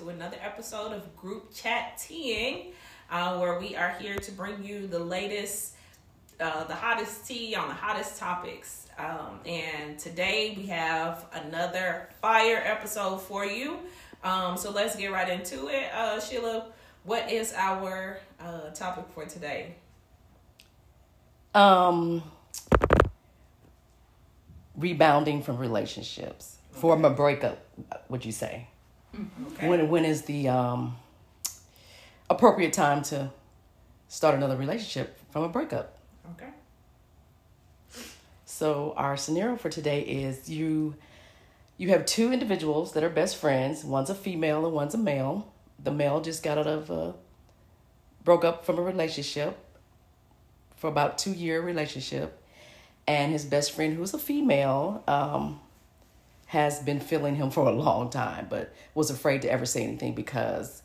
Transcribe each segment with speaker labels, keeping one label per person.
Speaker 1: to another episode of Group Chat Teeing, uh, where we are here to bring you the latest, uh, the hottest tea on the hottest topics. Um, and today we have another fire episode for you. Um, so let's get right into it. Uh, Sheila, what is our uh, topic for today?
Speaker 2: Um, rebounding from relationships from a breakup. Would you say?
Speaker 1: Okay.
Speaker 2: When when is the um appropriate time to start another relationship from a breakup?
Speaker 1: okay.
Speaker 2: So our scenario for today is you you have two individuals that are best friends. One's a female and one's a male. The male just got out of a broke up from a relationship for about two year relationship, and his best friend, who's a female, um, has been feeling him for a long time, but was afraid to ever say anything because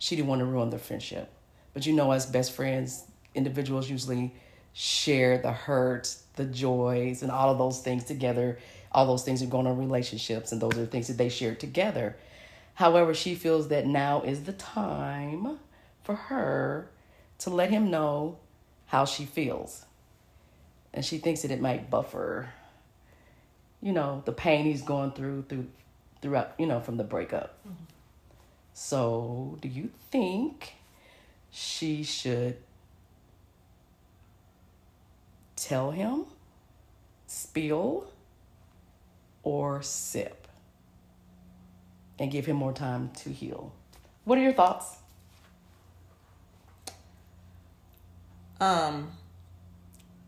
Speaker 2: she didn't want to ruin the friendship. But you know, as best friends, individuals usually share the hurts, the joys, and all of those things together. All those things are going on in relationships, and those are the things that they share together. However, she feels that now is the time for her to let him know how she feels. And she thinks that it might buffer, you know, the pain he's going through through throughout, you know, from the breakup. So, do you think she should tell him, spill, or sip? And give him more time to heal. What are your thoughts?
Speaker 3: Um,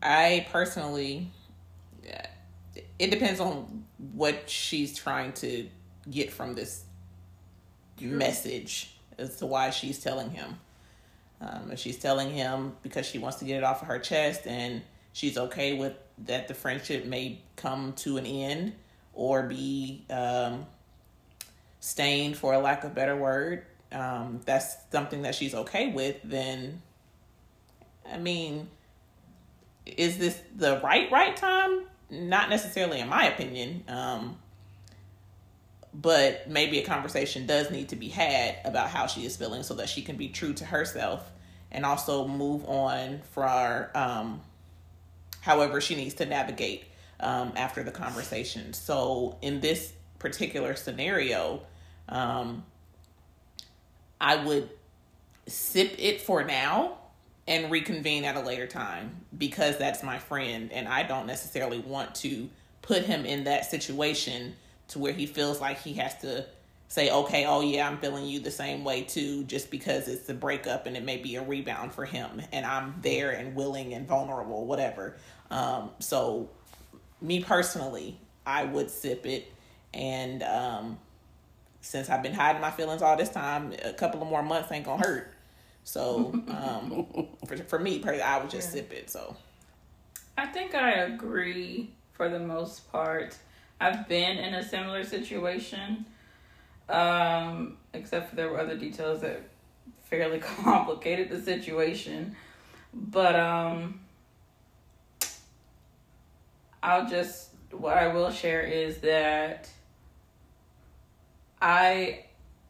Speaker 3: I personally, it depends on what she's trying to get from this message as to why she's telling him. Um, if she's telling him because she wants to get it off of her chest and she's okay with that the friendship may come to an end or be um, stained, for a lack of better word, um, that's something that she's okay with, then I mean, is this the right right time? Not necessarily, in my opinion. Um, but maybe a conversation does need to be had about how she is feeling, so that she can be true to herself and also move on for um, however she needs to navigate um, after the conversation. So in this particular scenario, um, I would sip it for now and reconvene at a later time because that's my friend and I don't necessarily want to put him in that situation to where he feels like he has to say okay oh yeah I'm feeling you the same way too just because it's a breakup and it may be a rebound for him and I'm there and willing and vulnerable whatever. Um so me personally I would sip it and um since I've been hiding my feelings all this time a couple of more months ain't gonna hurt so um, for for me, personally, I would just
Speaker 1: Yeah.
Speaker 3: sip it. So
Speaker 4: I think I agree for the most part. I've been in a similar situation, um, except for there were other details that fairly complicated the situation. But um, I'll just what I will share is that I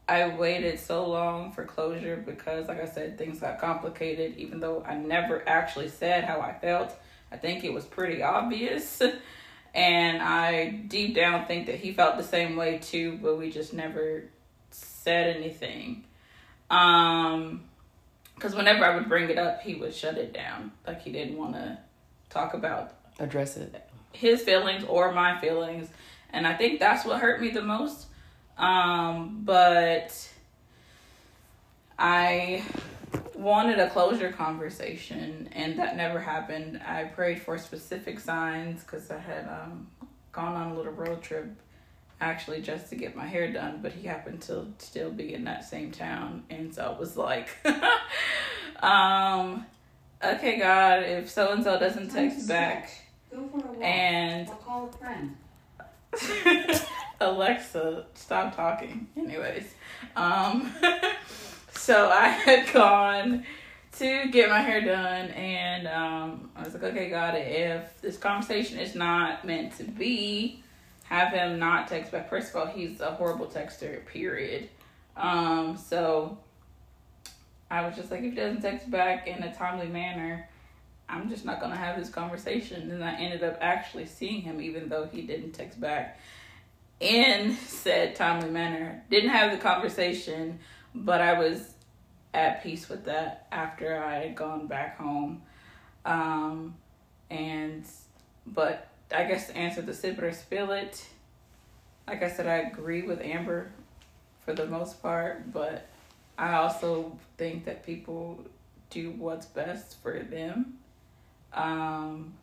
Speaker 4: I waited so long for closure because, like I said, things got complicated. Even though I never actually said how I felt, I think it was pretty obvious. And I deep down think that he felt the same way too, but we just never said anything. Um, because whenever I would bring it up, he would shut it down. Like he didn't want to talk about
Speaker 2: Address it.
Speaker 4: his feelings or my feelings and i think that's what hurt me the most um but i wanted a closure conversation and that never happened i prayed for specific signs because i had um gone on a little road trip actually just to get my hair done but he happened to still be in that same town and so it was like um okay god if so and so doesn't text back
Speaker 5: Go for a walk.
Speaker 4: and
Speaker 5: call a friend.
Speaker 4: Alexa, stop talking. Anyways, um, so I had gone to get my hair done, and um, I was like, okay, God, if this conversation is not meant to be, have him not text back. First of all, he's a horrible texter. Period. Um, so I was just like, if he doesn't text back in a timely manner, I'm just not gonna have this conversation. And I ended up actually seeing him, even though he didn't text back in said timely manner. Didn't have the conversation, but I was at peace with that after I had gone back home. Um, and but I guess to answer the sip or spill it, like I said, I agree with Amber for the most part, but I also think that people do what's best for them. Um,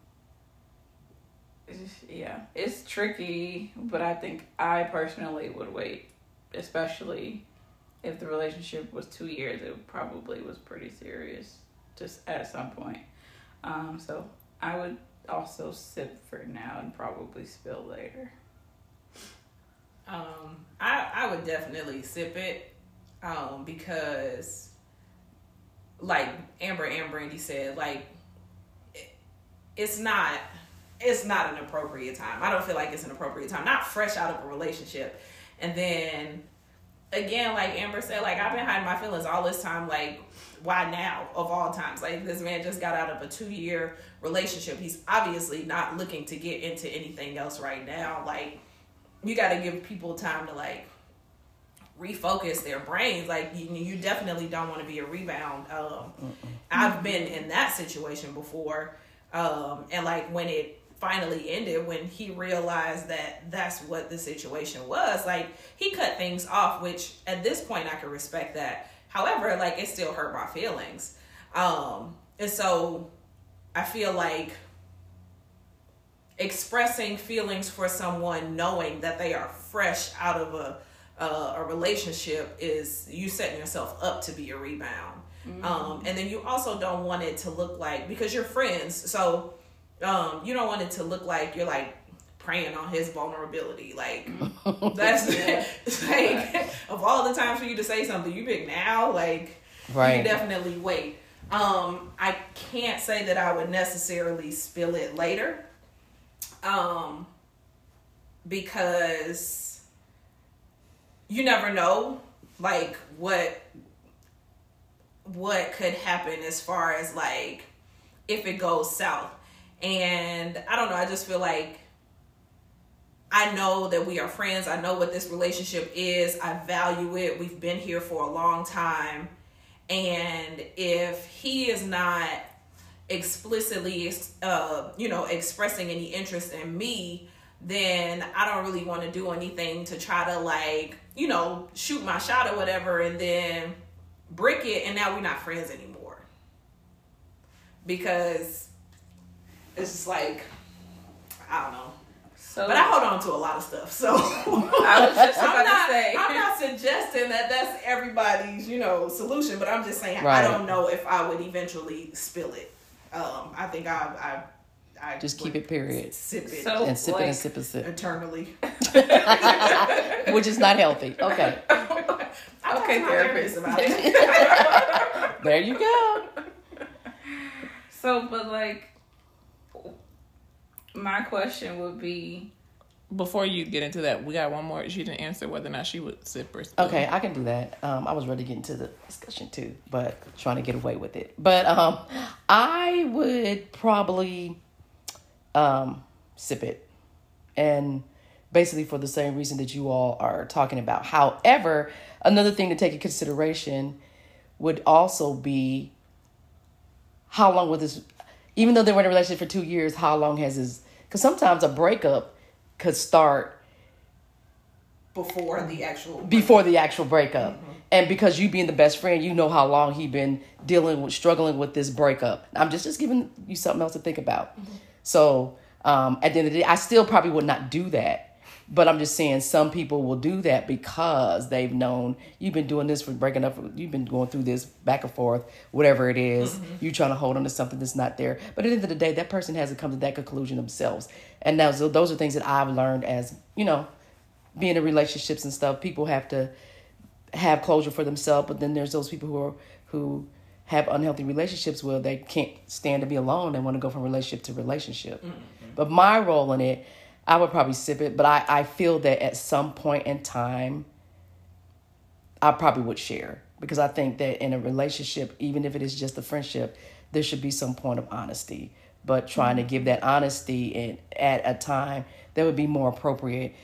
Speaker 4: yeah, it's tricky, but I think I personally would wait, especially if the relationship was two years. It probably was pretty serious, just at some point. Um, so I would also sip for now and probably spill later.
Speaker 1: Um, I I would definitely sip it, um, because, like Amber and Brandy said, like it, it's not it's not an appropriate time. I don't feel like it's an appropriate time. Not fresh out of a relationship, and then again, like Amber said, like I've been hiding my feelings all this time. Like why now of all times? Like this man just got out of a two year relationship. He's obviously not looking to get into anything else right now. Like you got to give people time to like refocus their brains like you, you definitely don't want to be a rebound um i've been in that situation before um and like when it finally ended when he realized that that's what the situation was. Like he cut things off which at this point i could respect that. However like it still hurt my feelings. Um and so i feel like expressing feelings for someone knowing that they are fresh out of a uh, a relationship is you setting yourself up to be a rebound. Um, and then you also don't want it to look like because you're friends so um, you don't want it to look like you're like preying on his vulnerability. Like that's like of all the times for you to say something you pick now like you definitely wait. Um i can't say that i would necessarily spill it later um because you never know like what what could happen as far as like if it goes south and i don't know i just feel like I know that we are friends. I know what this relationship is. I value it. We've been here for a long time. And if he is not explicitly, uh, you know, expressing any interest in me, then I don't really want to do anything to try to like, you know, shoot my shot or whatever and then brick it and now we're not friends anymore. Because it's just like, I don't know.
Speaker 4: So,
Speaker 1: But I hold on to a lot of stuff, so
Speaker 4: I was just about
Speaker 1: I'm not.
Speaker 4: to say.
Speaker 1: I'm not suggesting that that's everybody's, you know, solution. But I'm just saying
Speaker 2: Right.
Speaker 1: I don't know if I would eventually spill it. Um, I think I, I, I
Speaker 2: Just keep it, period.
Speaker 1: Sip it
Speaker 4: So-
Speaker 2: And sip it and sip and sip.
Speaker 1: eternally.
Speaker 2: Which is not healthy. Okay.
Speaker 1: I talked
Speaker 4: Okay, therapist.
Speaker 1: about it.
Speaker 2: There you go.
Speaker 4: So, but like, my question would be,
Speaker 3: Before you get into that, we got one more. She didn't answer whether or not she would sip or spill.
Speaker 2: Okay, I can do that. Um, I was ready to get into the discussion too, but trying to get away with it. But um, I would probably um, sip it, and basically for the same reason that you all are talking about. However, another thing to take into consideration would also be how long would this, even though they were in a relationship for two years, how long has this? Because sometimes a breakup could start
Speaker 1: Before the actual.
Speaker 2: before the actual breakup. And because you being the best friend, you know how long he been dealing with struggling with this breakup. I'm just just giving you something else to think about. So um, at the end of the day, I still probably would not do that. But I'm just saying some people will do that because they've known you've been doing this for breaking up. You've been going through this back and forth, whatever it is. Mm-hmm. You're trying to hold on to something that's not there. But at the end of the day, that person hasn't come to that conclusion themselves. And those those are things that I've learned as you know being in relationships and stuff, people have to have closure for themselves. But then there's those people who are who have unhealthy relationships where they can't stand to be alone and want to go from relationship to relationship. Mm-hmm. But my role in it, I would probably sip it. But I, I feel that at some point in time, I probably would share because I think that in a relationship, even if it is just a friendship, there should be some point of honesty. But trying to give that honesty in, at a time that would be more appropriate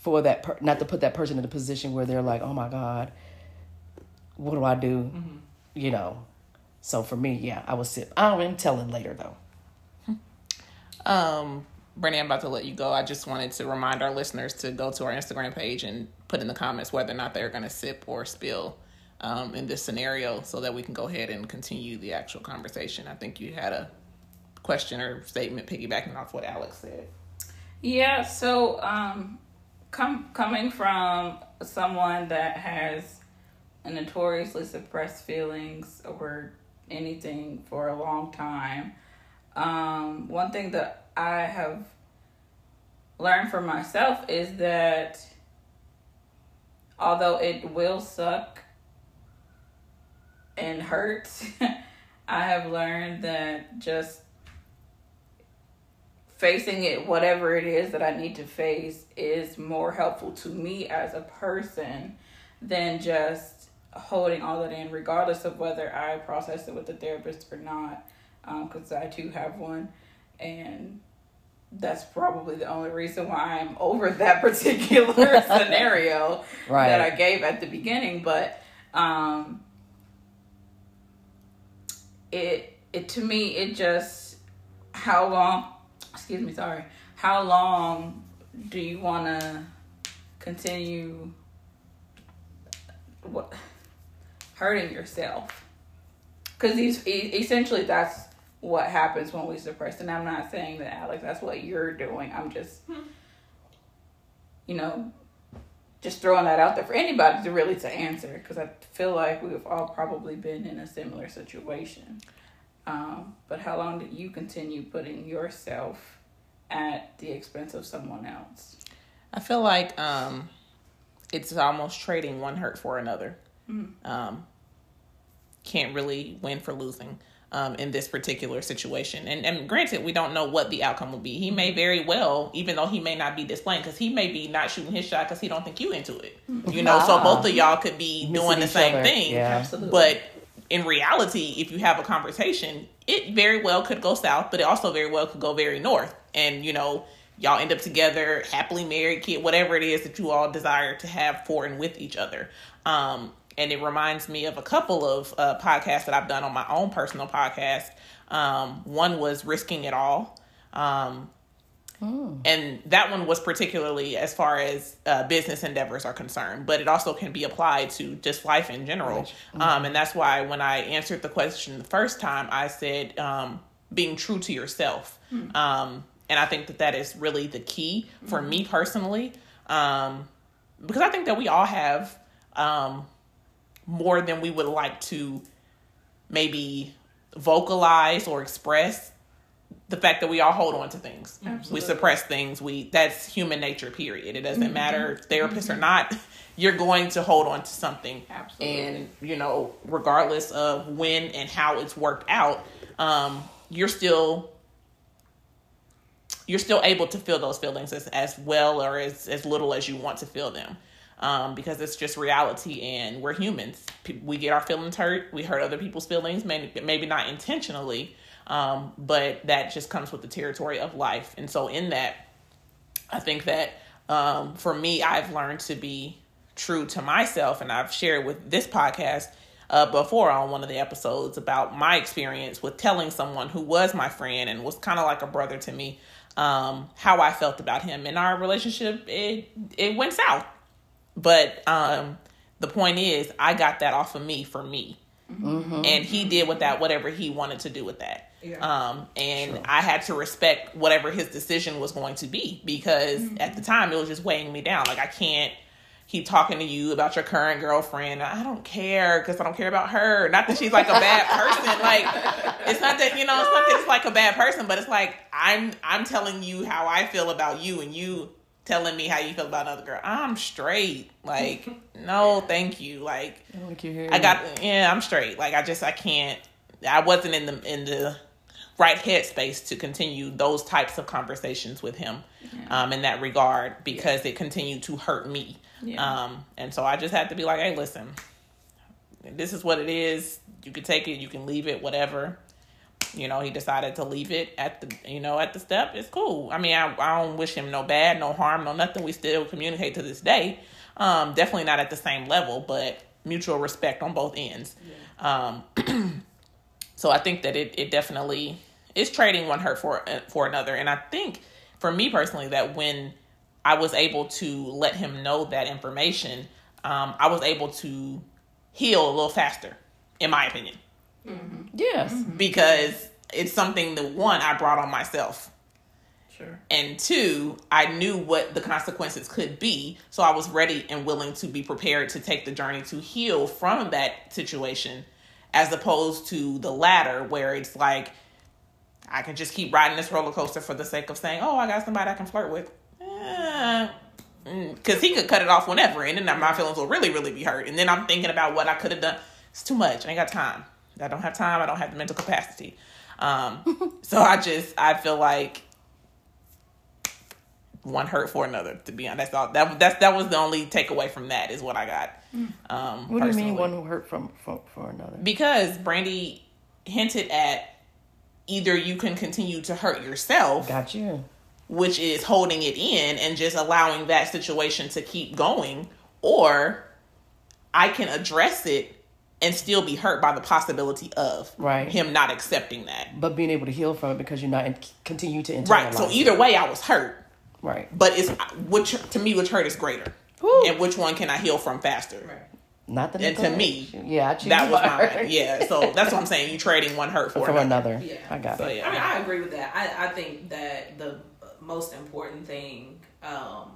Speaker 2: for that, per- not to put that person in a position where they're like, oh my God, what do I do? You know. So for me, yeah, I would sip. I am telling later though.
Speaker 3: Um, Brittany, I'm about to let you go. I just wanted to remind our listeners to go to our Instagram page and put in the comments whether or not they're going to sip or spill um, in this scenario so that we can go ahead and continue the actual conversation. I think you had a question or statement piggybacking off what Alex said.
Speaker 4: Yeah, so um com- coming from someone that has notoriously suppressed feelings over anything for a long time, um one thing that I have learned for myself is that although it will suck and hurt, I have learned that just facing it, whatever it is that I need to face, is more helpful to me as a person than just holding all that in, regardless of whether I process it with a therapist or not, um, because I too have one. And that's probably the only reason why I'm over that particular scenario
Speaker 2: Right.
Speaker 4: that I gave at the beginning. But um, it it to me it just how long excuse me sorry how long do you want to continue what hurting yourself because these essentially that's what happens when we suppress and i'm not saying that alex that's what you're doing i'm just you know just throwing that out there for anybody to really to answer because I feel like we've all probably been in a similar situation. Um, but how long did you continue putting yourself at the expense of someone else?
Speaker 3: I feel like um, it's almost trading one hurt for another. Um, can't really win for losing um, in this particular situation. And, and granted, we don't know what the outcome will be. He may very well, even though he may not be displaying, because he may be not shooting his shot because he don't think you into it. You know, so
Speaker 2: Ah.
Speaker 3: both of y'all could be
Speaker 2: Missing
Speaker 3: doing the same
Speaker 2: other.
Speaker 3: thing.
Speaker 2: Yeah.
Speaker 4: Absolutely.
Speaker 3: But in reality, if you have a conversation, it very well could go south, but it also very well could go very north. And, you know, y'all end up together, happily married, kid, whatever it is that you all desire to have for and with each other. Um, and it reminds me of a couple of uh, podcasts that I've done on my own personal podcast. Um, one was Risking It All. Um, and that one was particularly as far as uh, business endeavors are concerned, but it also can be applied to just life in general. Um, and that's why when I answered the question the first time, I said um, being true to yourself. Um, and I think that that is really the key for me personally, um, because I think that we all have um, more than we would like to maybe vocalize or express the fact that we all hold on to things. We suppress things. We that's human nature. Period. It doesn't matter therapist or not. You're going to hold on to something,
Speaker 4: Absolutely.
Speaker 3: and you know, regardless of when and how it's worked out, um, you're still you're still able to feel those feelings as, as well or as, as little as you want to feel them um, because it's just reality and we're humans we get our feelings hurt we hurt other people's feelings maybe, not intentionally um, but that just comes with the territory of life and so in that i think that um, for me i've learned to be true to myself and i've shared with this podcast uh, before on one of the episodes about my experience with telling someone who was my friend and was kind of like a brother to me um, how I felt about him. And our relationship, it it went south. But um, the point is, I got that off of me for me, and he did with that whatever he wanted to do with that.
Speaker 1: Yeah.
Speaker 3: Um, and I had to respect whatever his decision was going to be because at the time it was just weighing me down. Like I can't keep talking to you about your current girlfriend. I don't care because I don't care about her. Not that she's like a bad person. Like it's not that you know it's not that it's like a bad person, but it's like I'm I'm telling you how I feel about you, and you telling me how you feel about another girl. I'm straight. Like no, thank you. Like
Speaker 2: I don't care.
Speaker 3: I got yeah, I'm straight. Like I just I can't. I wasn't in the in the right headspace to continue those types of conversations with him um, in that regard because it continued to hurt me.
Speaker 4: Yeah.
Speaker 3: Um, and so I just had to be like, hey, listen, this is what it is. You can take it, you can leave it, whatever. You know, he decided to leave it at the, you know, at the step. It's cool. I mean, I, I don't wish him no bad, no harm, no nothing. We still communicate to this day. Um, definitely not at the same level, but mutual respect on both ends. Um, so I think that it, it definitely is trading one hurt for for another. And I think for me personally that when I was able to let him know that information, um, I was able to heal a little faster, in my opinion, Mm-hmm.
Speaker 2: Yes. Mm-hmm.
Speaker 3: because it's something that one I brought on myself
Speaker 4: Sure.
Speaker 3: and two, I knew what the consequences could be, so I was ready and willing to be prepared to take the journey to heal from that situation, as opposed to the latter, where it's like I can just keep riding this roller coaster for the sake of saying, "Oh, I got somebody I can flirt with," eh, mm, because he could cut it off whenever, and then my feelings will really, really be hurt, and then I'm thinking about what I could have done. It's too much. I ain't got time. I don't have time. I don't have the mental capacity. Um, so I just I feel like one hurt for another. To be honest, that's all. That that's that was the only takeaway from that is what I got. Um,
Speaker 2: What do you mean one who hurt from for, for another?
Speaker 3: Because Brandy hinted at either you can continue to hurt yourself,
Speaker 2: Got you.
Speaker 3: which is holding it in and just allowing that situation to keep going, or I can address it and still be hurt by the possibility of
Speaker 2: Right.
Speaker 3: him not accepting that.
Speaker 2: But being able to heal from it because you're not in, continue to internalize.
Speaker 3: Right. So either way, I was hurt.
Speaker 2: Right.
Speaker 3: But it's which to me, which hurt is greater,
Speaker 2: Whew.
Speaker 3: and which one can I heal from faster? Right.
Speaker 2: Not the
Speaker 3: And to me,
Speaker 2: Yeah, I
Speaker 3: That was
Speaker 2: mine.
Speaker 3: mine. Yeah. So that's what I'm saying. You trading one hurt for
Speaker 2: From
Speaker 3: another.
Speaker 2: another.
Speaker 1: Yeah.
Speaker 2: I got
Speaker 3: So
Speaker 2: it.
Speaker 3: yeah.
Speaker 1: I mean, I agree with that. I, I think that the most important thing um,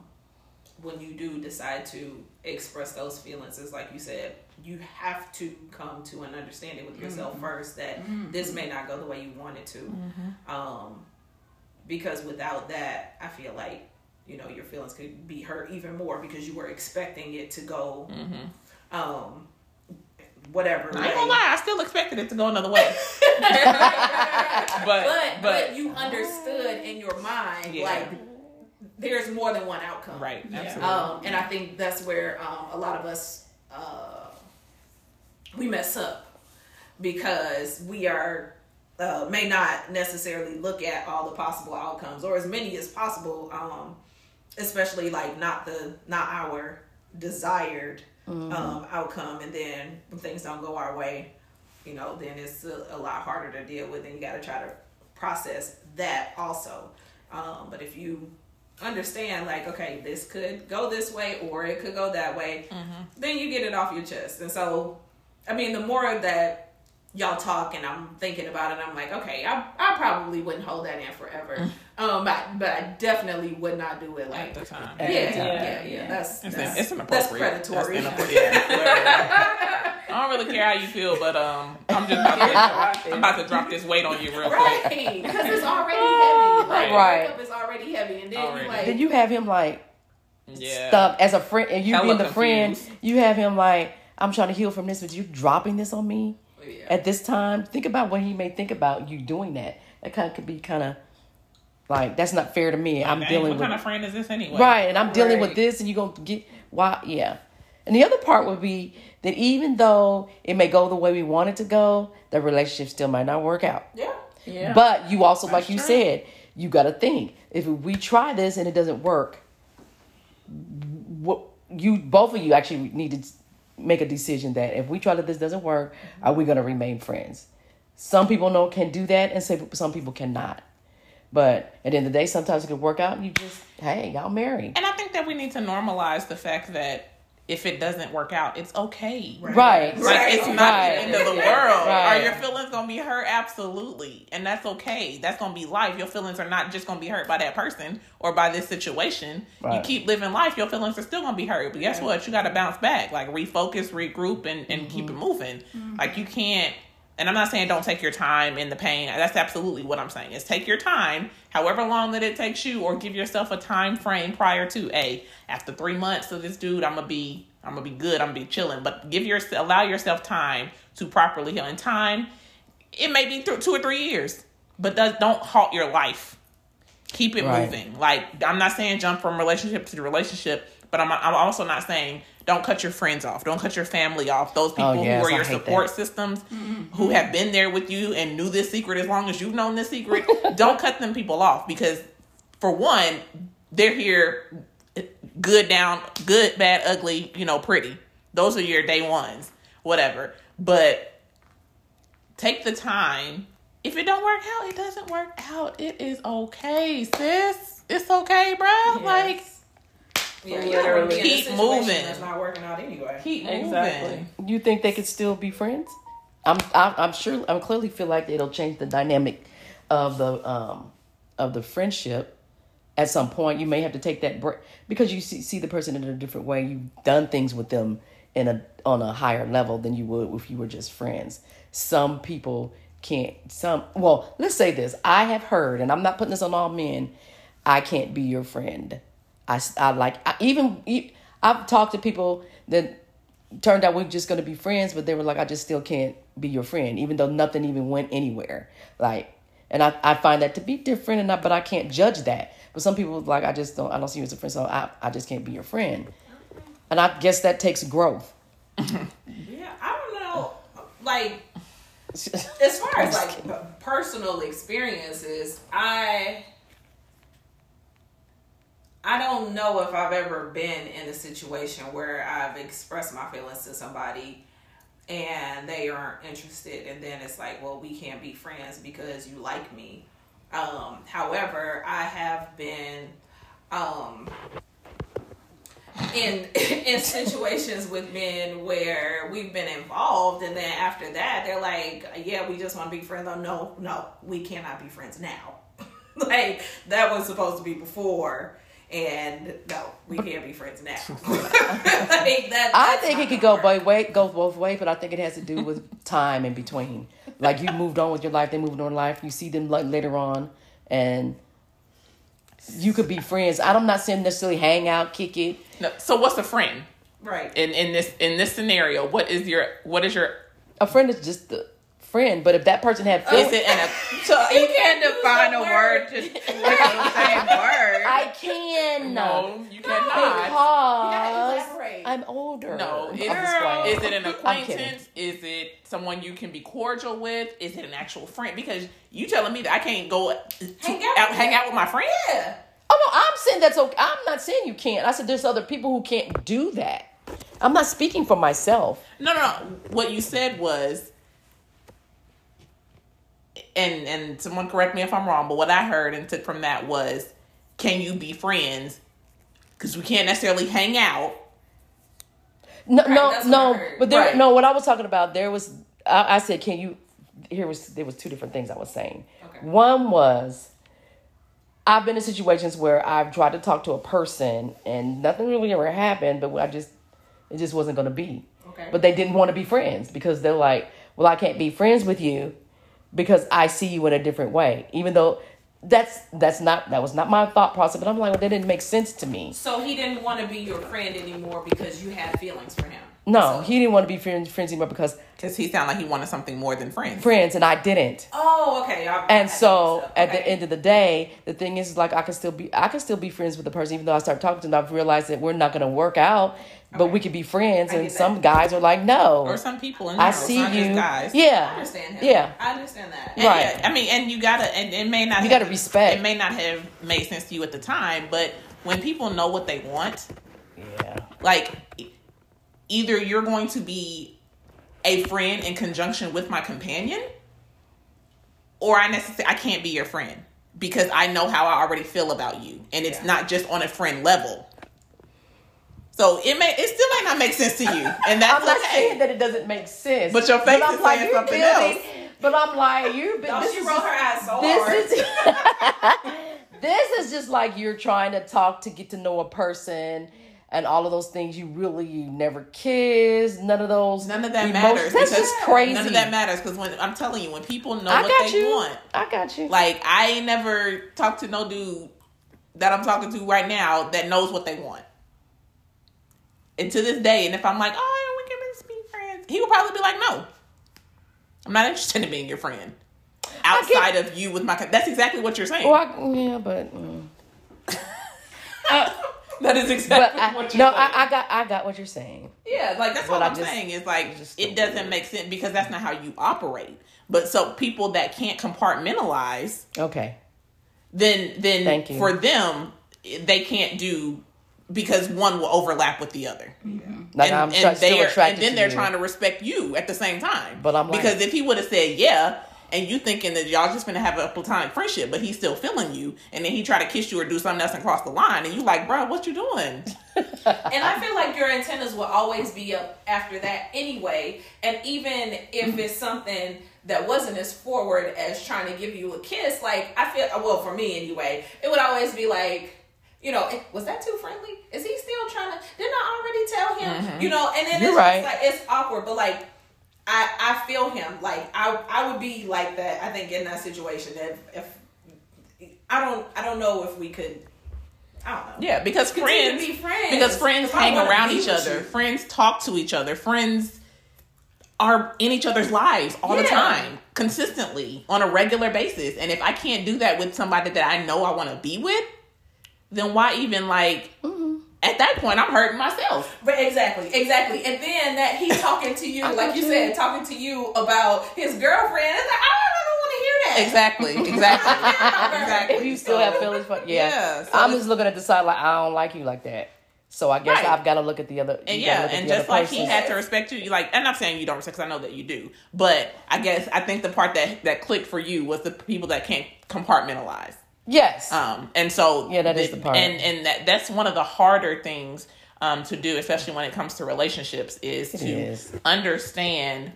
Speaker 1: when you do decide to express those feelings is, like you said, you have to come to an understanding with yourself first that this may not go the way you want it to. Um, because without that, I feel like you know your feelings could be hurt even more because you were expecting it to go, um, whatever.
Speaker 3: I ain't gonna lie. I still expected it to go another way. but,
Speaker 1: but,
Speaker 3: but
Speaker 1: but you understood in your mind
Speaker 3: Yeah.
Speaker 1: like there's more than one outcome
Speaker 3: right. Absolutely.
Speaker 1: um, and i think that's where um, a lot of us uh, we mess up because we are uh, may not necessarily look at all the possible outcomes or as many as possible um, especially like not the not our desired um, outcome and then when things don't go our way you know then it's a, a lot harder to deal with and you got to try to process that also um, but if you understand like okay this could go this way or it could go that way then you get it off your chest and so i mean the more that y'all talk and i'm thinking about it i'm like okay i, I probably wouldn't hold that in forever um but, but i definitely would not do it like
Speaker 3: At the time.
Speaker 1: yeah,
Speaker 2: At
Speaker 1: yeah,
Speaker 2: the
Speaker 1: yeah, yeah. That's
Speaker 3: It's,
Speaker 1: that's,
Speaker 3: it's
Speaker 1: that's predatory.
Speaker 3: That's inappropriate. Yeah, literally. I don't really care how you feel, but um, I'm just about to, I'm about to drop this weight on you real quick.
Speaker 1: right, because it's already heavy. Like,
Speaker 2: Right.
Speaker 1: breakup is already heavy, and then
Speaker 3: Already.
Speaker 1: you like,
Speaker 2: Then you have him like
Speaker 3: Yeah.
Speaker 2: stuck as a friend, and you
Speaker 3: Hella
Speaker 2: being the friend, you have him like, I'm trying to heal from this, but you're dropping this on me
Speaker 1: yeah.
Speaker 2: at this time. Think about what he may think about you doing that. That kind of could be kind of like that's not fair to me. I'm dealing
Speaker 3: what
Speaker 2: with
Speaker 3: kind of friend is this anyway?
Speaker 2: right, and I'm dealing with this, and you're gonna get why? Yeah. And the other part would be that even though it may go the way we want it to go, the relationship still might not work out.
Speaker 1: yeah.
Speaker 4: Yeah.
Speaker 2: But you also, like
Speaker 3: That's
Speaker 2: you
Speaker 3: true.
Speaker 2: said, you got to think if we try this and it doesn't work, what you both of you actually need to make a decision that if we try that this doesn't work, mm-hmm. are we going to remain friends? Some people know can do that, and some some people cannot. But at the end of the day, sometimes it can work out, and you just hey, y'all marry.
Speaker 3: And I think that we need to normalize the fact that if it doesn't work out, it's okay.
Speaker 2: Right.
Speaker 3: Like
Speaker 1: Right.
Speaker 3: it's not
Speaker 2: Right.
Speaker 3: the end of the world.
Speaker 2: Right.
Speaker 3: Are your feelings gonna be hurt? Absolutely, and that's okay. That's gonna be life. Your feelings are not just gonna be hurt by that person or by this situation. You keep living life. Your feelings are still gonna be hurt. But guess what? You got to bounce back. Like refocus, regroup, and and keep
Speaker 2: Mm-hmm.
Speaker 3: it moving. Like you can't. And I'm not saying don't take your time in the pain. That's absolutely what I'm saying. Is take your time, however long that it takes you, or give yourself a time frame prior to a. After three months of this dude, I'm gonna be, I'm gonna be good. I'm gonna be chilling. But give your, allow yourself time to properly heal. In time, it may be th- two or three years. but does, don't halt your life. Keep it
Speaker 2: Right.
Speaker 3: moving. Like I'm not saying jump from relationship to relationship, but I'm I'm also not saying don't cut your friends off. Don't cut your family off. Those oh, people
Speaker 2: Oh, yes,
Speaker 3: who are
Speaker 2: I
Speaker 3: your support
Speaker 2: that.
Speaker 3: systems, who have been there with you and knew this secret as long as you've known this secret, don't cut them people off because for one, they're here good down, good, bad, ugly, you know, pretty. Those are your day ones, whatever. But take the time. If it don't work out, it doesn't work out. It is okay, sis. It's okay, bro. Like
Speaker 1: yeah,
Speaker 4: Literally.
Speaker 1: you don't wanna be in a
Speaker 3: Keep moving.
Speaker 1: That's not working out anyway.
Speaker 3: keep
Speaker 4: Exactly.
Speaker 3: moving.
Speaker 2: You think they could still be friends? I'm I'm, I'm sure I'm clearly feel like it'll change the dynamic of the um of the friendship. At some point, you may have to take that break because you see see the person in a different way. You've done things with them in a on a higher level than you would if you were just friends. Some people can't. Some well, let's say this. I have heard, and I'm not putting this on all men. I can't be your friend. I, I like I, even I've talked to people that turned out we're just going to be friends but they were like i just still can't be your friend even though nothing even went anywhere. Like and i, I find that to be different and I, but i can't judge that. But some people like i just don't i don't see you as a friend so i, I just can't be your friend. And i guess that takes growth.
Speaker 1: Yeah, I don't know. Like, as far as like personal experiences, I I don't know if I've ever been in a situation where I've expressed my feelings to somebody and they aren't interested and then it's like, well, we can't be friends because you like me. Um, however, I have been um in in situations with men where we've been involved and then after that they're like yeah we just want to be friends. Oh no no we cannot be friends now. Like that was supposed to be before and no we can't be friends now. Like, that,
Speaker 2: i think it could go both way go both ways but i think it has to do with time in between. Like you moved on with your life they moved on in life you see them like later on and you could be friends. I'm not saying necessarily hang out kick it.
Speaker 3: No, so what's a friend?
Speaker 1: Right.
Speaker 3: In in this in this scenario? What is your what is your
Speaker 2: a friend is just a friend, but if that person had
Speaker 3: is
Speaker 2: feelings,
Speaker 3: it in a
Speaker 4: So you can't define a
Speaker 1: word.
Speaker 4: to just with the same word.
Speaker 2: I can.
Speaker 3: no? You cannot.
Speaker 2: Because
Speaker 1: elaborate.
Speaker 2: I'm older.
Speaker 3: No,
Speaker 2: I'm
Speaker 3: is, is it an acquaintance? Is it someone you can be cordial with? Is it an actual friend? Because you telling me that I can't go
Speaker 1: Hang out
Speaker 3: out,
Speaker 1: with
Speaker 3: hang out with my friend?
Speaker 1: yeah
Speaker 2: Oh no, I'm saying that's okay. I'm not saying you can't. I said there's other people who can't do that. I'm not speaking for myself.
Speaker 3: No, no, no. What you said was, and and someone correct me if I'm wrong, but what I heard and took from that was, can you be friends? Because we can't necessarily hang out.
Speaker 2: No,
Speaker 1: Right,
Speaker 2: no, no. But there,
Speaker 3: Right.
Speaker 2: no. What I was talking about, there was. I, I said, can you? Here was there was two different things I was saying.
Speaker 1: Okay.
Speaker 2: One was. I've been in situations where I've tried to talk to a person and nothing really ever happened, but I just it just wasn't going to be.
Speaker 1: Okay.
Speaker 2: But they didn't want to be friends because they're like, "Well, I can't be friends with you because I see you in a different way." Even though that's that's not that was not my thought process, but I'm like, well, that didn't make sense to me.
Speaker 1: so he didn't want to be your friend anymore because you had feelings for him
Speaker 2: No, he didn't want to be friends friends anymore because
Speaker 3: Because he sounded like he wanted something more than friends.
Speaker 2: friends and I didn't.
Speaker 1: oh okay I- I
Speaker 2: And
Speaker 1: had
Speaker 2: so
Speaker 1: up.
Speaker 2: at the end of the day, the thing is like I can still be I can still be friends with the person even though I start talking to them. I've realized that we're not gonna work out, but we could be friends.
Speaker 1: I
Speaker 2: And some
Speaker 1: that.
Speaker 2: guys are like, no,
Speaker 3: Or some people in
Speaker 2: I see you.
Speaker 3: guys.
Speaker 1: I
Speaker 2: Yeah,
Speaker 1: understand him
Speaker 2: yeah.
Speaker 1: I understand that
Speaker 3: And
Speaker 2: Right.
Speaker 3: yeah, I mean, and you gotta, and it may not.
Speaker 2: You
Speaker 3: have-
Speaker 2: gotta respect.
Speaker 3: It may not have made sense to you at the time, but when people know what they want,
Speaker 2: yeah.
Speaker 3: like either you're going to be a friend in conjunction with my companion, or I necessarily I can't be your friend because I know how I already feel about you, and it's
Speaker 1: Yeah.
Speaker 3: not just on a friend level. So it may it still may not make sense to you, and that's
Speaker 2: I'm not
Speaker 3: okay.
Speaker 2: saying that it doesn't make sense.
Speaker 3: But your face
Speaker 2: I'm
Speaker 3: is saying
Speaker 2: you're
Speaker 3: something
Speaker 2: building-
Speaker 3: else.
Speaker 2: But I'm like, you.
Speaker 1: Oh,
Speaker 2: this
Speaker 1: she
Speaker 2: is
Speaker 1: rolled her eyes so hard.
Speaker 2: this is this is just like you're trying to talk to get to know a person and all of those things you really you never kiss none of those
Speaker 3: None of that
Speaker 2: emotions.
Speaker 3: matters.
Speaker 2: that's just crazy
Speaker 3: None of that matters because when I'm telling you, when people know
Speaker 2: i
Speaker 3: what they
Speaker 2: you
Speaker 3: want,
Speaker 2: i got you
Speaker 3: like I ain't never talked to no dude that I'm talking to right now that knows what they want. And to this day, and if I'm like, oh, we can just be friends, he would probably be like, no, I'm not interested in being your friend. outside of you with my. That's exactly what you're saying.
Speaker 2: Well, I, yeah, but mm.
Speaker 3: that is exactly
Speaker 2: but I,
Speaker 3: what you're
Speaker 2: no,
Speaker 3: saying.
Speaker 2: I, I got I got what you're saying.
Speaker 3: Yeah, like that's what
Speaker 2: I
Speaker 3: I'm
Speaker 2: just-
Speaker 3: saying is like
Speaker 2: just
Speaker 3: it
Speaker 2: don't
Speaker 3: doesn't make sense because that's not how you operate. But so people that can't compartmentalize,
Speaker 2: Okay.
Speaker 3: then then
Speaker 2: Thank you.
Speaker 3: for them they can't do because one will overlap with the other. Mm-hmm.
Speaker 2: Like I'm tra- still
Speaker 3: they're-
Speaker 2: attracted
Speaker 3: and then
Speaker 2: to
Speaker 3: they're
Speaker 2: you.
Speaker 3: trying to respect you at the same time.
Speaker 2: But I'm like-
Speaker 3: because if he would have said yeah, and you thinking that y'all just gonna have a platonic friendship, but he's still feeling you, and then he try to kiss you or do something else and cross the line, and you like, bro, what you doing?
Speaker 1: And I feel like your antennas will always be up after that anyway. And even if it's something that wasn't as forward as trying to give you a kiss, like I feel, well, for me anyway, it would always be like, you know, was that too friendly? Is he still trying to? Didn't I already tell him? Mm-hmm. You know, and then
Speaker 2: You're
Speaker 1: it's
Speaker 2: right.
Speaker 1: just like it's awkward, but like. I, I feel him like I I would be like that I think in that situation if if I don't I don't know if we could I don't know
Speaker 3: Yeah, because friends,
Speaker 1: be friends.
Speaker 3: because friends hang around each other.
Speaker 1: you.
Speaker 3: Friends talk to each other. Friends are in each other's lives all the time, consistently on a regular basis. And if I can't do that with somebody that I know I want to be with, then why even like? At that point, I'm hurting myself.
Speaker 1: But exactly, exactly. And then that he's talking to you, like you said, talking to you about his girlfriend. It's like, ah, I don't want to hear that.
Speaker 3: Exactly, exactly, exactly.
Speaker 2: If you still have feelings for yeah,
Speaker 3: Yeah, so
Speaker 2: I'm just looking at the side like I don't like you like that. So I guess
Speaker 3: Right.
Speaker 2: I've got to look at the other.
Speaker 3: And yeah, and just
Speaker 2: other
Speaker 3: like he had to respect you, you like, and I'm not saying you don't respect because I know that you do, but I guess I think the part that that clicked for you was the people that can't compartmentalize.
Speaker 2: Yes.
Speaker 3: Um, and so
Speaker 2: Yeah, that is the part.
Speaker 3: and and that that's one of the harder things um to do, especially when it comes to relationships, is
Speaker 2: It
Speaker 3: to
Speaker 2: is.
Speaker 3: understand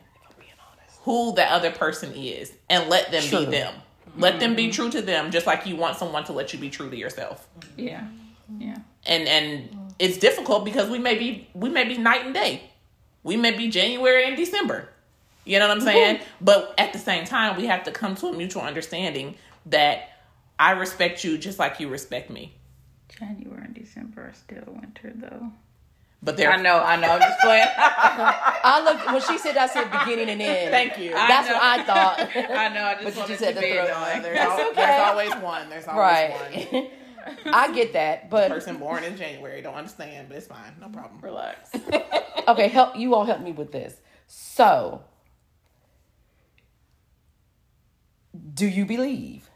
Speaker 3: who the other person is and let them
Speaker 2: True.
Speaker 3: be them. Let them be true to them, just like you want someone to let you be true to yourself.
Speaker 4: Yeah. Yeah.
Speaker 3: And and it's difficult because we may be we may be night and day. We may be January and December. You know what I'm saying? But at the same time, we have to come to a mutual understanding that I respect you just like you respect me.
Speaker 4: January and December are still winter though.
Speaker 3: But there,
Speaker 4: I know, I know. I'm just playing.
Speaker 2: I looked when she said I said beginning and end.
Speaker 3: Thank you.
Speaker 2: That's
Speaker 4: know.
Speaker 2: what I thought.
Speaker 4: I know. I just
Speaker 2: But you
Speaker 4: wanted
Speaker 2: just
Speaker 4: to
Speaker 2: had to
Speaker 4: be
Speaker 2: throw-
Speaker 3: Yeah, there's,
Speaker 2: That's
Speaker 3: al-
Speaker 2: okay.
Speaker 3: there's always one. There's always one.
Speaker 2: I get that, but
Speaker 3: Person born in January don't understand, but it's fine. No problem.
Speaker 4: Relax.
Speaker 2: okay, help you all help me with this. So, do you believe?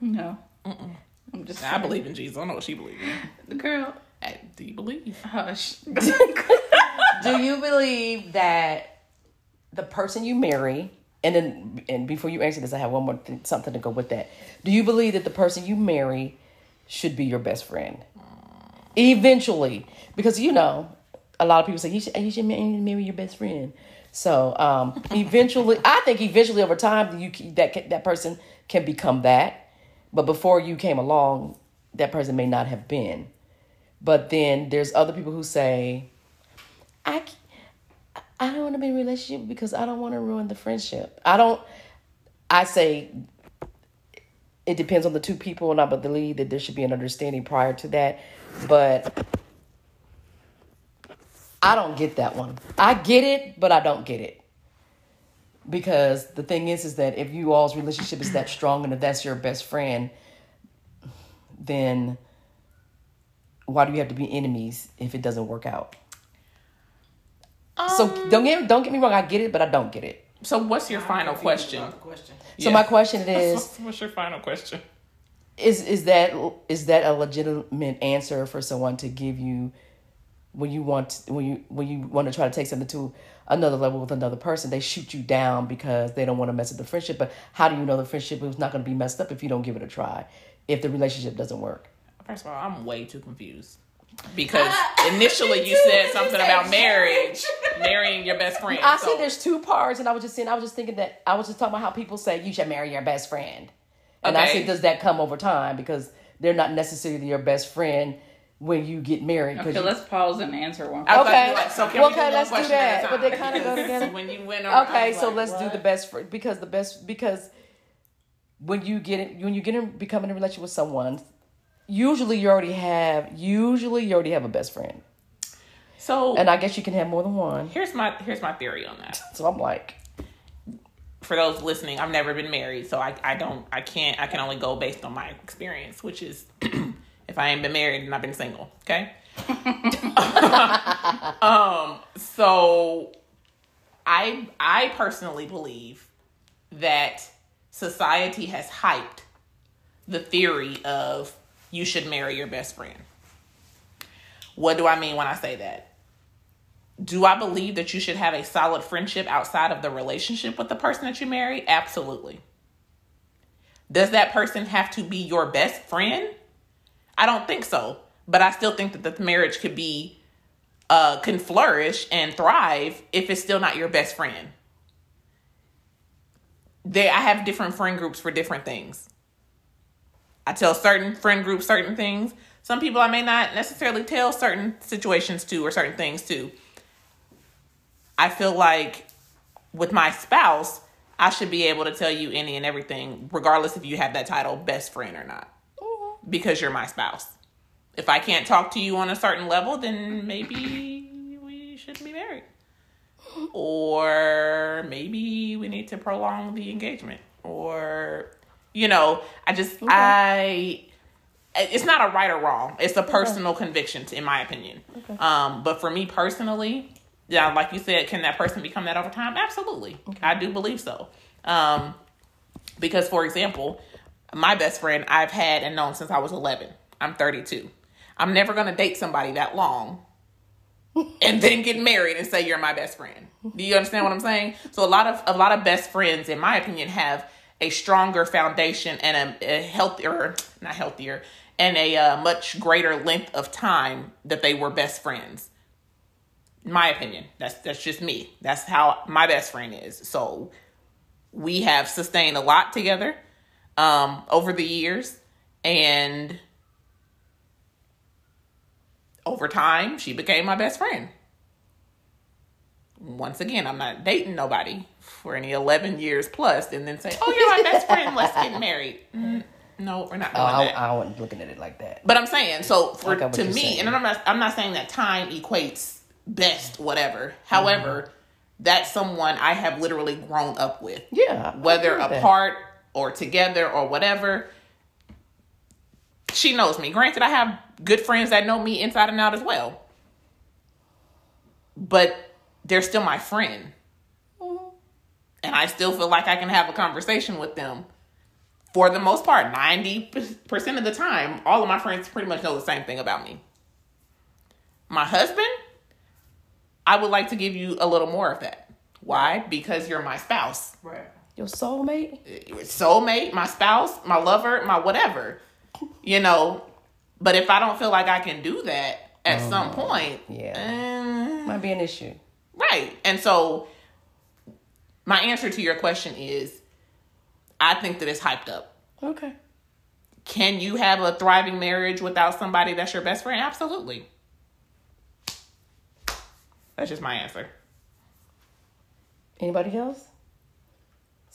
Speaker 4: No. I'm just.
Speaker 3: I believe in Jesus. I don't know what she believes in.
Speaker 4: The girl,
Speaker 3: Hey, Do you believe?
Speaker 4: hush.
Speaker 2: Do you believe that the person you marry, and then and before you answer this, I have one more thing, something to go with that. Do you believe that the person you marry should be your best friend eventually? Because you know, a lot of people say you should you should marry your best friend. So um, eventually, I think eventually over time you that that person can become that. But before you came along, that person may not have been. But then there's other people who say, I, I don't want to be in a relationship because I don't want to ruin the friendship. I don't. I say it depends on the two people, and I believe that there should be an understanding prior to that. But I don't get that one. I get it, but I don't get it. Because the thing is, is that if you all's relationship is that strong, and if that's your best friend, then why do you have to be enemies if it doesn't work out? so don't get don't get me wrong, I get it, but I don't get it.
Speaker 3: So, what's your final question?
Speaker 1: Question.
Speaker 2: So
Speaker 3: Yeah.
Speaker 2: my question is
Speaker 3: what's your final question?
Speaker 2: is is that is that a legitimate answer for someone to give you when you want when you when you want to try to take something to another level with another person they shoot you down because they don't want to mess up the friendship but how do you know the friendship is not going to be messed up if you don't give it a try if the relationship doesn't work
Speaker 3: First of all, I'm way too confused because initially you said something about marriage,
Speaker 1: marriage.
Speaker 3: marrying your best friend.
Speaker 2: I
Speaker 3: So-
Speaker 2: said there's two parts, and I was just saying, I was just thinking that I was just talking about how people say you should marry your best friend, and I
Speaker 3: Okay.
Speaker 2: said, does that come over time because they're not necessarily your best friend when you get married.
Speaker 4: Okay,
Speaker 2: you-
Speaker 4: let's pause and answer one.
Speaker 3: Was
Speaker 2: Okay.
Speaker 3: about to be like, so can
Speaker 2: Well,
Speaker 3: we
Speaker 2: okay, let's do
Speaker 3: question
Speaker 2: that, but they kinda go together.
Speaker 3: When you went over,
Speaker 2: okay, so
Speaker 3: like,
Speaker 2: let's do the best friend because the best because when you get in, when you get in becoming a relationship with someone, usually you already have usually you already have a best friend,
Speaker 3: So
Speaker 2: and I guess you can have more than one.
Speaker 3: here's my here's my theory on that.
Speaker 2: So I'm like,
Speaker 3: for those listening, I've never been married, so I, I don't I can't I can only go based on my experience, which is if I ain't been married and I've been single, okay? um so I I personally believe that society has hyped the theory of you should marry your best friend. What do I mean when I say that? Do I believe that you should have a solid friendship outside of the relationship with the person that you marry? Absolutely. Does that person have to be your best friend? I don't think so. But I still think that the marriage could be uh can flourish and thrive if it's still not your best friend. They I have different friend groups for different things. I tell certain friend groups certain things. Some people I may not necessarily tell certain situations to or certain things to. I feel like with my spouse, I should be able to tell you any and everything, regardless if you have that title, best friend or not, because you're my spouse. If I can't talk to you on a certain level, then maybe we shouldn't be married. Or maybe we need to prolong the engagement. Or, you know, I just, I it's not a right or wrong. It's a personal conviction, in my opinion. Um, but for me personally, yeah, like you said, can that person become that over time? Absolutely, I do believe so. Um, because, for example, my best friend I've had and known since I was eleven. I'm 32. I'm never gonna date somebody that long and then get married and say you're my best friend. Do you understand what I'm saying? So a lot of a lot of best friends, in my opinion, have a stronger foundation and a, a healthier, not healthier, and a uh, much greater length of time that they were best friends. My opinion, that's that's just me. That's how my best friend is. So we have sustained a lot together um, over the years, and over time, she became my best friend. Once again, I'm not dating nobody for any 11 years plus and then say, oh, you're my best friend, let's get married. Mm, no, we're not
Speaker 2: Oh,
Speaker 3: doing
Speaker 2: I,
Speaker 3: that.
Speaker 2: I wasn't looking at it like that.
Speaker 3: But I'm saying, so for to me,
Speaker 2: saying.
Speaker 3: and I'm not I'm not saying that time equates best, whatever. However,
Speaker 2: Mm-hmm.
Speaker 3: that's someone I have literally grown up with.
Speaker 2: Yeah,
Speaker 3: Whether apart or together or whatever. She knows me. Granted, I have good friends that know me inside and out as well. But they're still my friend. And I still feel like I can have a conversation with them for the most part, 90% of the time, all of my friends pretty much know the same thing about me. My husband, I would like to give you a little more of that. Why? Because you're my spouse.
Speaker 4: Right.
Speaker 2: Your soulmate?
Speaker 3: Soulmate, my spouse, my lover, my whatever. You know, but if I don't feel like I can do that at some point,
Speaker 2: yeah.
Speaker 3: eh,
Speaker 2: Might be an issue.
Speaker 3: Right. And so my answer to your question is I think that it's hyped up.
Speaker 2: Okay.
Speaker 3: Can you have a thriving marriage without somebody that's your best friend? Absolutely. That's just my answer.
Speaker 2: Anybody else?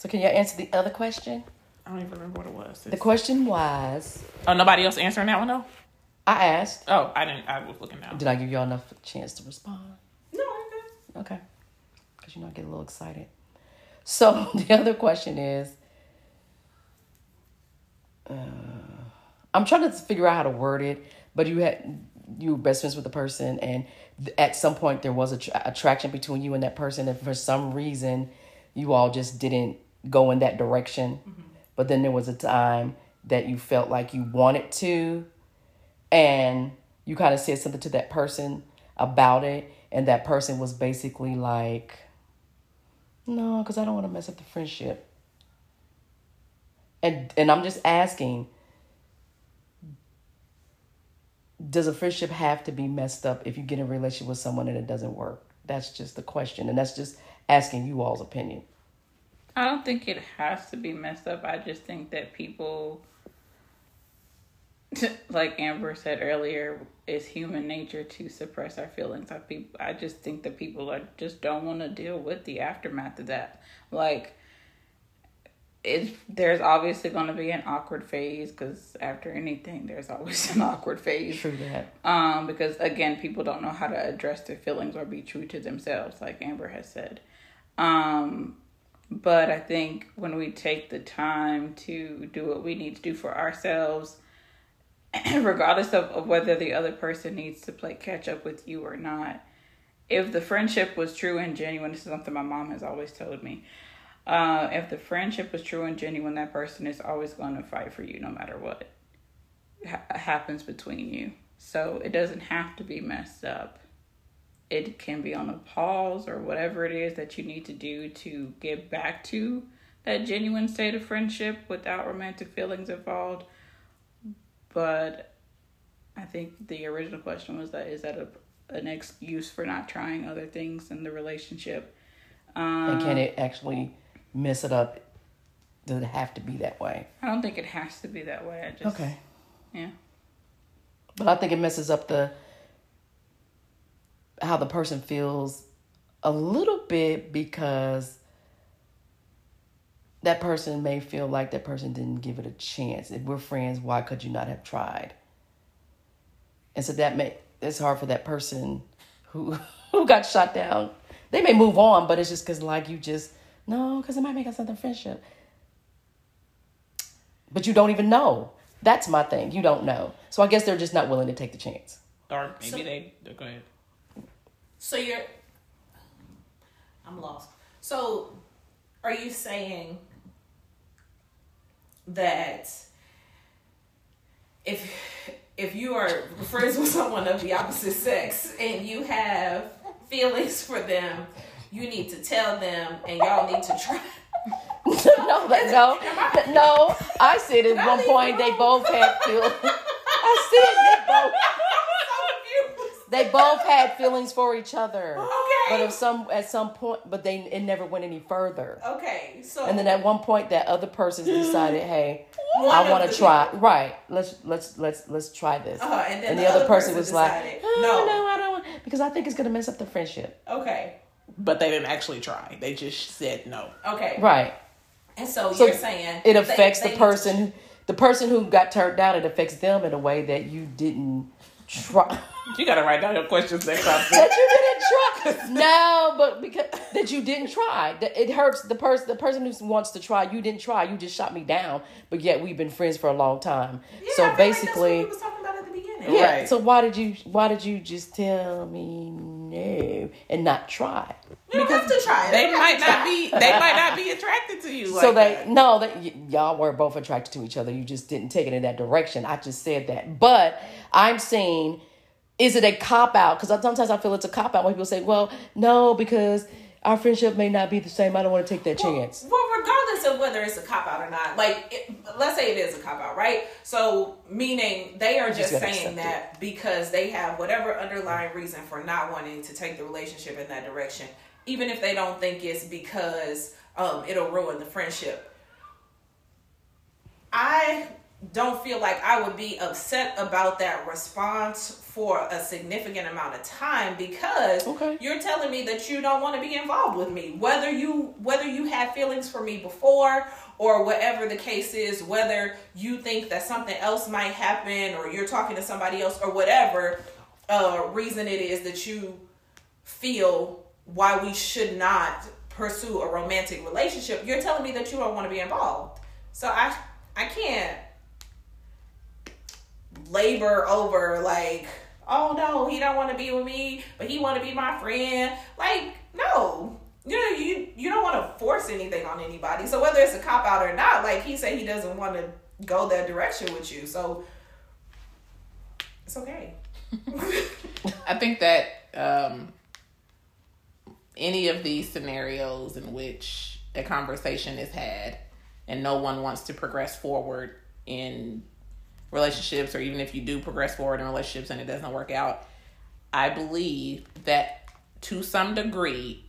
Speaker 2: So can y'all answer the other question?
Speaker 3: I don't even remember what it was.
Speaker 2: The question was,
Speaker 3: oh, nobody else answering that one though?
Speaker 2: I asked,
Speaker 3: Oh, I didn't. I was looking now.
Speaker 2: did I give y'all enough chance to respond?
Speaker 1: No, good.
Speaker 2: Okay. Because you know I get a little excited. So the other question is, uh, I'm trying to figure out how to word it, but you had you were best friends with the person, and th- at some point there was a tra- attraction between you and that person, and for some reason you all just didn't go in that direction. But then there was a time that you felt like you wanted to, and you kind of said something to that person about it, and that person was basically like, "No, because I don't want to mess up the friendship." And and I'm just asking, does a friendship have to be messed up if you get in a relationship with someone and it doesn't work? That's just the question, and that's just asking you all's opinion.
Speaker 4: I don't think it has to be messed up. I just think that people, like Amber said earlier, it's human nature to suppress our feelings. I people, I just think that people are just don't want to deal with the aftermath of that. Like, it's there's obviously going to be an awkward phase because after anything, there's always an awkward phase.
Speaker 2: True that.
Speaker 4: Um, because again, people don't know how to address their feelings or be true to themselves, like Amber has said. Um, But I think when we take the time to do what we need to do for ourselves, regardless of, of whether the other person needs to play catch up with you or not, if the friendship was true and genuine, this is something my mom has always told me. Uh, if the friendship was true and genuine, that person is always going to fight for you no matter what ha- happens between you. So it doesn't have to be messed up. It can be on a pause or whatever it is that you need to do to get back to that genuine state of friendship without romantic feelings involved. But I think the original question was that is that a, an excuse for not trying other things in the relationship? Um,
Speaker 2: and can it actually mess it up? Does it have to be that way?
Speaker 4: I don't think it has to be that way. I just
Speaker 2: Okay.
Speaker 4: yeah.
Speaker 2: But I think it messes up the how the person feels a little bit because that person may feel like that person didn't give it a chance. If we're friends, why could you not have tried? And so that may it's hard for that person who who got shot down. They may move on, but it's just because like you just no, because it might make us something friendship. But you don't even know. That's my thing. You don't know. So I guess they're just not willing to take the chance.
Speaker 3: Or maybe
Speaker 1: So-
Speaker 3: they go ahead.
Speaker 1: So you're. I'm lost. So, are you saying that if if you are friends with someone of the opposite sex and you have feelings for them, you need to tell them, and y'all need to try.
Speaker 2: no, but no, no. I said at one point they both had feel. I said they both had feelings for each other.
Speaker 1: Okay.
Speaker 2: But if some at some point, but they it never went any further.
Speaker 1: Okay, so
Speaker 2: And then at one point, that other person decided, "Hey, I want to try. Right? Let's let's let's let's try this."
Speaker 1: Uh-huh, and then
Speaker 2: and
Speaker 1: the
Speaker 2: the, other
Speaker 1: other
Speaker 2: person
Speaker 1: person
Speaker 2: was
Speaker 1: decided,
Speaker 2: like, oh,
Speaker 1: "No."
Speaker 2: "No, I don't want," because I think it's gonna mess up the friendship.
Speaker 1: okay,
Speaker 3: But they didn't actually try. They just said no.
Speaker 1: okay,
Speaker 2: Right.
Speaker 1: And so,
Speaker 2: So
Speaker 1: you're saying
Speaker 2: it affects
Speaker 1: they
Speaker 2: the
Speaker 1: need to-
Speaker 2: person the person who got turned down it affects them in a way that you didn't try
Speaker 3: You gotta write down your questions next time.
Speaker 2: that you didn't try no but because that you didn't try that it hurts the person the person who wants to try you didn't try you just shot me down but yet we've been friends for a long time
Speaker 1: Yeah, I
Speaker 2: so
Speaker 1: feel like
Speaker 2: basically
Speaker 1: that's what we was talking about at the beginning.
Speaker 2: yeah
Speaker 3: Right.
Speaker 2: so why did you why did you just tell me no and not try
Speaker 1: You don't have to try it.
Speaker 3: They might not
Speaker 1: try.
Speaker 3: be. They might not be attracted to you.
Speaker 2: so
Speaker 3: like
Speaker 2: they
Speaker 3: that.
Speaker 2: no that y- y'all were both attracted to each other you just didn't take it in that direction i just said that but i'm saying is it a cop out because sometimes i feel it's a cop out when people say well no because our friendship may not be the same i don't want to take that chance
Speaker 1: Well, regardless of whether it's a cop out or not, like it, let's say it is a cop out, right? So meaning they are just,
Speaker 2: just
Speaker 1: saying that because they have whatever underlying reason for not wanting to take the relationship in that direction, even if they don't think it's because um, it'll ruin the friendship. I don't feel like I would be upset about that response for a significant amount of time because
Speaker 2: Okay.
Speaker 1: you're telling me that you don't want to be involved with me whether you whether you had feelings for me before or whatever the case is whether you think that something else might happen or you're talking to somebody else or whatever uh, reason it is that you feel why we should not pursue a romantic relationship you're telling me that you don't want to be involved so i i can't labor over like oh no he don't want to be with me but he want to be my friend. Like no. You know you you don't want to force anything on anybody. So whether it's a cop out or not like he said he doesn't want to go that direction with you. So it's okay.
Speaker 3: I think that um, any of these scenarios in which a conversation is had and no one wants to progress forward in relationships, or even if you do progress forward in relationships and it doesn't work out, I believe that to some degree,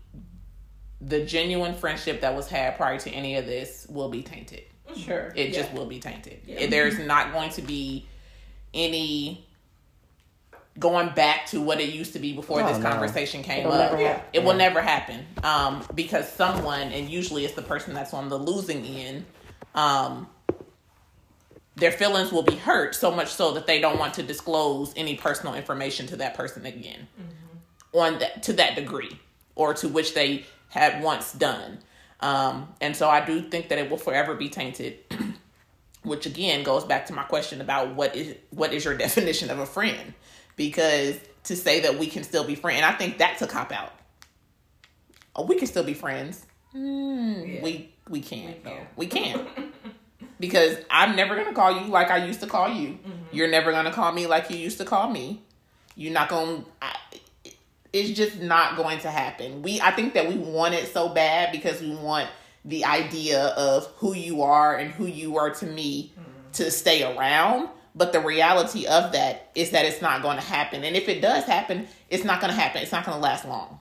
Speaker 3: the genuine friendship that was had prior to any of this will be tainted.
Speaker 4: Sure.
Speaker 3: It just will be tainted.
Speaker 1: Yeah.
Speaker 3: There's not going to be any going back to what it used to be before
Speaker 2: Oh,
Speaker 3: this
Speaker 2: no.
Speaker 3: conversation came
Speaker 2: It'll
Speaker 3: up.
Speaker 2: never happen.
Speaker 3: It will never happen. Um, because someone, and usually it's the person that's on the losing end, um, their feelings will be hurt so much so that they don't want to disclose any personal information to that person again on that to that degree or to which they had once done Um, and so I do think that it will forever be tainted. Which again goes back to my question about what is what is your definition of a friend? Because to say that we can still be friends, I think that's a cop out. Oh, we can still be friends. Mm,
Speaker 1: Yeah.
Speaker 3: We we can't.
Speaker 1: We can't.
Speaker 3: We can't. because I'm never gonna call you like I used to call you.
Speaker 1: Mm-hmm.
Speaker 3: You're never gonna call me like you used to call me. You're not gonna. I, it's just not going to happen. We I think that we want it so bad because we want the idea of who you are and who you are to me to stay around. But the reality of that is that it's not going to happen. And if it does happen, it's not going to happen. It's not going to last long.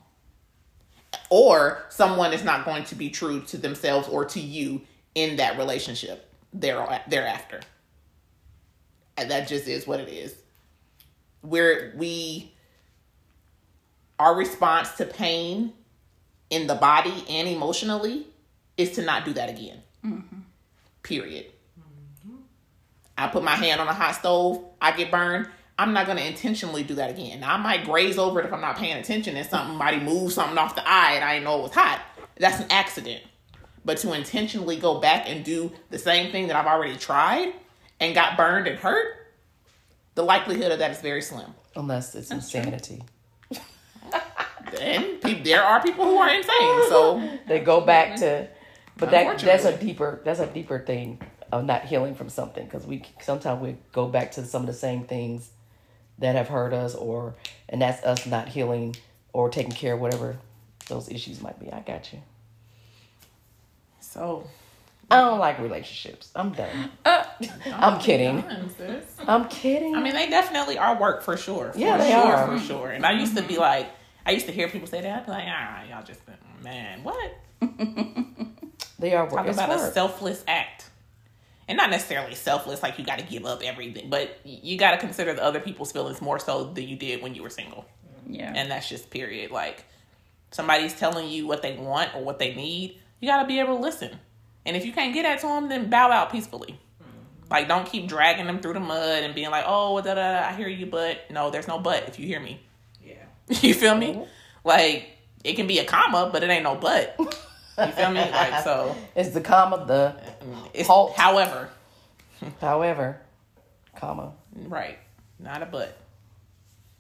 Speaker 3: Or someone is not going to be true to themselves or to you in that relationship thereafter. And that just is what it is. Where we our response to pain in the body and emotionally is to not do that again. Mm-hmm. Period. I put my hand on a hot stove, I get burned. I'm not going to intentionally do that again. Now, I might graze over it if I'm not paying attention and somebody moves something off the eye and I didn't know it was hot. That's an accident. But to intentionally go back and do the same thing that I've already tried and got burned and hurt, the likelihood of that is very slim.
Speaker 2: Unless it's insanity.
Speaker 3: then there are people who are insane. So
Speaker 2: They go back to, but that that's a deeper that's a deeper thing of not healing from something because we sometimes we go back to some of the same things that have hurt us or and that's us not healing or taking care of whatever those issues might be. I got you.
Speaker 3: So
Speaker 2: I don't like relationships. I'm done. I'm kidding. I'm kidding.
Speaker 3: I mean, they definitely are work for sure. For
Speaker 2: Yeah, they
Speaker 3: sure,
Speaker 2: are.
Speaker 3: for sure. And I used to be like, I used to hear people say that. I'd be like, ah, y'all just, man, what?
Speaker 2: they are work.
Speaker 3: Talk
Speaker 2: It's
Speaker 3: about a selfless act. And not necessarily selfless, like you got to give up everything, but you got to consider the other people's feelings more so than you did when you were single.
Speaker 4: Yeah.
Speaker 3: And that's just period. Like, somebody's telling you what they want or what they need, you got to be able to listen. And if you can't get that to them, then bow out peacefully. Like, don't keep dragging them through the mud and being like, oh, da da, da, I hear you, but no, there's no but if you hear me.
Speaker 1: Yeah.
Speaker 3: you feel me? Like, it can be a comma, but it ain't no but. You feel me? Like, so,
Speaker 2: It's the comma, the
Speaker 3: it's,
Speaker 2: Halt.
Speaker 3: however,
Speaker 2: however, comma.
Speaker 3: right, not a but.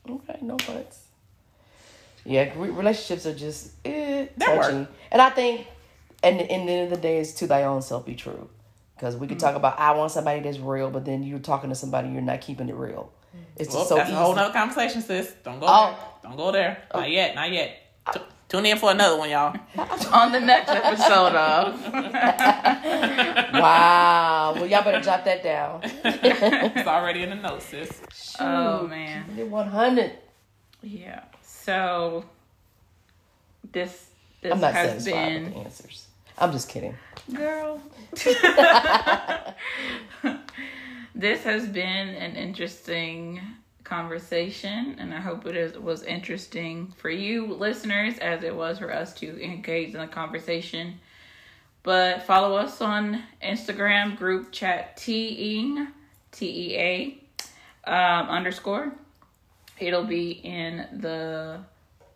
Speaker 2: Okay, no buts. Yeah, re- relationships are just eh,
Speaker 3: They're
Speaker 2: touchy,
Speaker 3: work.
Speaker 2: and I think, and in the end of the day, it's to thy own self be true, because we can
Speaker 3: Mm-hmm.
Speaker 2: talk about I want somebody that's real, but then you're talking to somebody you're not keeping it real. It's
Speaker 3: Well,
Speaker 2: just so
Speaker 3: that's
Speaker 2: easy.
Speaker 3: a whole nother conversation, sis. Don't go
Speaker 2: Oh.
Speaker 3: there. Don't go there. Not yet. Not yet. T- tune in for another one, y'all.
Speaker 4: On the next episode of
Speaker 2: wow. Well, y'all better jot that down.
Speaker 3: it's already in the notes, sis.
Speaker 4: Oh man.
Speaker 2: One hundred.
Speaker 4: Yeah. So this this
Speaker 2: I'm not
Speaker 4: has
Speaker 2: satisfied
Speaker 4: been
Speaker 2: with the answers. I'm just kidding.
Speaker 4: girl. this has been an interesting conversation, and I hope it is, was interesting for you listeners as it was for us to engage in the conversation. But follow us on Instagram, group chat teeing, T E A um, underscore. It'll be in the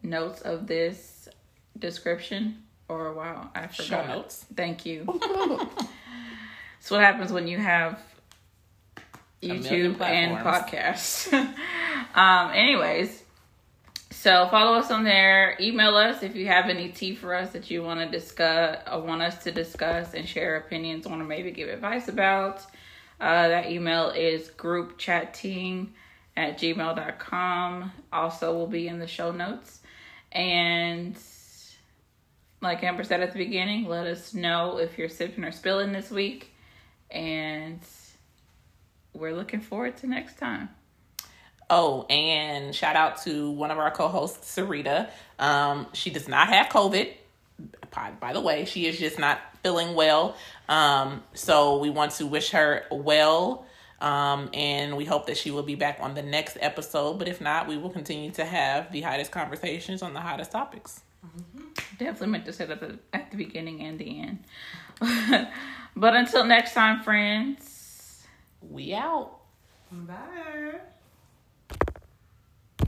Speaker 4: notes of this description. Or wow, I forgot.
Speaker 3: Show notes.
Speaker 4: Thank you. That's what happens when you have YouTube and podcasts. um, anyways, so follow us on there. Email us if you have any tea for us that you want to discuss, or want us to discuss and share opinions on, or maybe give advice about. Uh, that email is groupchatting at gmail.com. Also, will be in the show notes. And like Amber said at the beginning, let us know if you're sipping or spilling this week. And we're looking forward to next time.
Speaker 3: Oh, and shout out to one of our co-hosts, Sarita. Um, she does not have COVID. By, by the way, she is just not feeling well. Um, so we want to wish her well. Um, and we hope that she will be back on the next episode. But if not, we will continue to have the hottest conversations on the hottest topics. Mm-hmm.
Speaker 4: Definitely meant to say that at the, at the beginning and the end. but until next time, friends.
Speaker 3: We out.
Speaker 1: Bye.